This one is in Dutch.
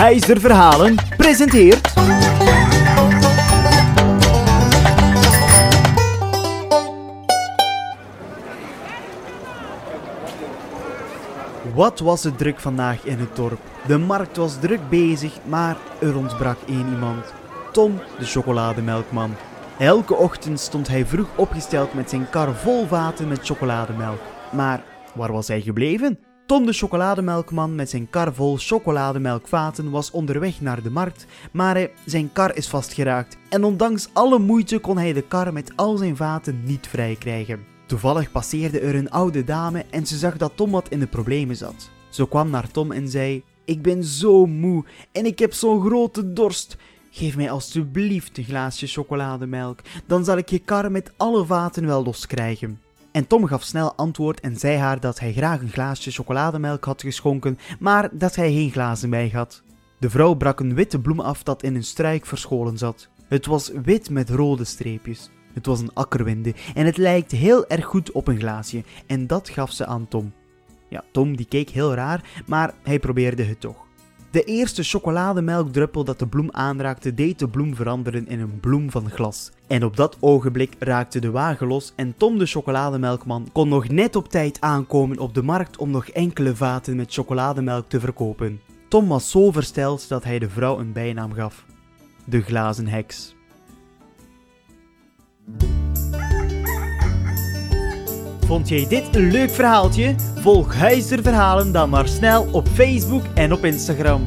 Heizer Verhalen presenteert... Wat was het druk vandaag in het dorp? De markt was druk bezig, maar er ontbrak één iemand. Tom, de chocolademelkman. Elke ochtend stond hij vroeg opgesteld met zijn kar vol vaten met chocolademelk. Maar waar was hij gebleven? Tom de chocolademelkman met zijn kar vol chocolademelkvaten was onderweg naar de markt, maar zijn kar is vastgeraakt en ondanks alle moeite kon hij de kar met al zijn vaten niet vrij krijgen. Toevallig passeerde er een oude dame en ze zag dat Tom wat in de problemen zat. Ze kwam naar Tom en zei: Ik ben zo moe en ik heb zo'n grote dorst. Geef mij alstublieft een glaasje chocolademelk, dan zal ik je kar met alle vaten wel loskrijgen. En Tom gaf snel antwoord en zei haar dat hij graag een glaasje chocolademelk had geschonken, maar dat hij geen glazen bij had. De vrouw brak een witte bloem af dat in een struik verscholen zat. Het was wit met rode streepjes. Het was een akkerwinde en het lijkt heel erg goed op een glaasje en dat gaf ze aan Tom. Ja, Tom die keek heel raar, maar hij probeerde het toch. De eerste chocolademelkdruppel dat de bloem aanraakte, deed de bloem veranderen in een bloem van glas. En op dat ogenblik raakte de wagen los en Tom de chocolademelkman kon nog net op tijd aankomen op de markt om nog enkele vaten met chocolademelk te verkopen. Tom was zo versteld dat hij de vrouw een bijnaam gaf: de glazen heks. Vond jij dit een leuk verhaaltje? Volg Huizer Verhalen dan maar snel op Facebook en op Instagram.